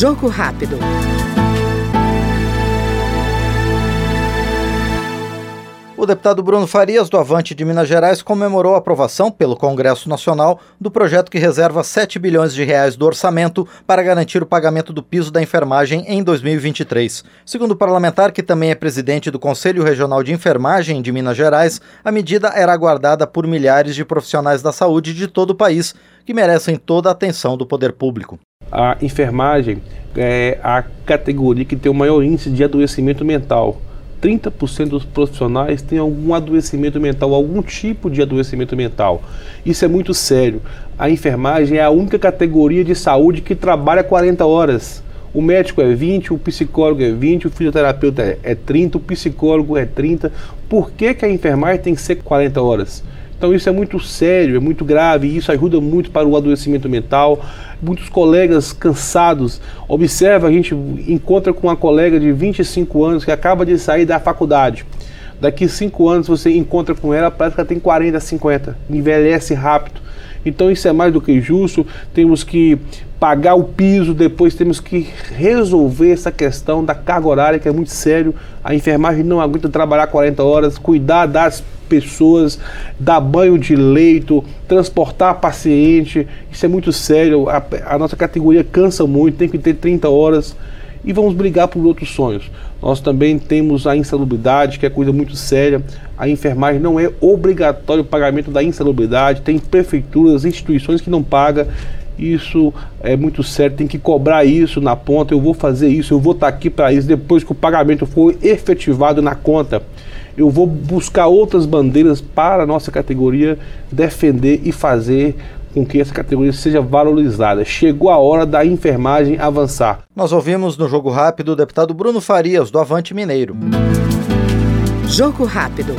Jogo rápido. O deputado Bruno Farias, do Avante de Minas Gerais, comemorou a aprovação pelo Congresso Nacional do projeto que reserva 7 bilhões de reais do orçamento para garantir o pagamento do piso da enfermagem em 2023. Segundo o parlamentar, que também é presidente do Conselho Regional de Enfermagem de Minas Gerais, a medida era aguardada por milhares de profissionais da saúde de todo o país, que merecem toda a atenção do poder público. A enfermagem é a categoria que tem o maior índice de adoecimento mental 30% dos profissionais têm algum adoecimento mental, algum tipo de adoecimento mental. Isso é muito sério. A enfermagem é a única categoria de saúde que trabalha 40 horas. O médico é 20, o psicólogo é 20, o fisioterapeuta é 30, o psicólogo é 30. Por que, que a enfermagem tem que ser 40 horas? Então isso é muito sério, é muito grave e isso ajuda muito para o adoecimento mental. Muitos colegas cansados, observa, a gente encontra com uma colega de 25 anos que acaba de sair da faculdade. Daqui 5 anos você encontra com ela, parece que ela tem 40, 50, envelhece rápido. Então isso é mais do que justo. Temos que pagar o piso, depois temos que resolver essa questão da carga horária, que é muito sério. A enfermagem não aguenta trabalhar 40 horas, cuidar das pessoas, dar banho de leito, transportar paciente. Isso é muito sério. A, a nossa categoria cansa muito, tem que ter 30 horas e vamos brigar por outros sonhos. Nós também temos a insalubridade, que é coisa muito séria. A enfermagem não é obrigatório o pagamento da insalubridade, tem prefeituras, instituições que não pagam. Isso é muito sério, tem que cobrar isso na ponta. Eu vou fazer isso, eu vou estar aqui para isso. Depois que o pagamento for efetivado na conta, eu vou buscar outras bandeiras para a nossa categoria defender e fazer com que essa categoria seja valorizada. Chegou a hora da enfermagem avançar. Nós ouvimos no Jogo Rápido o deputado Bruno Farias, do Avante Mineiro. Jogo Rápido.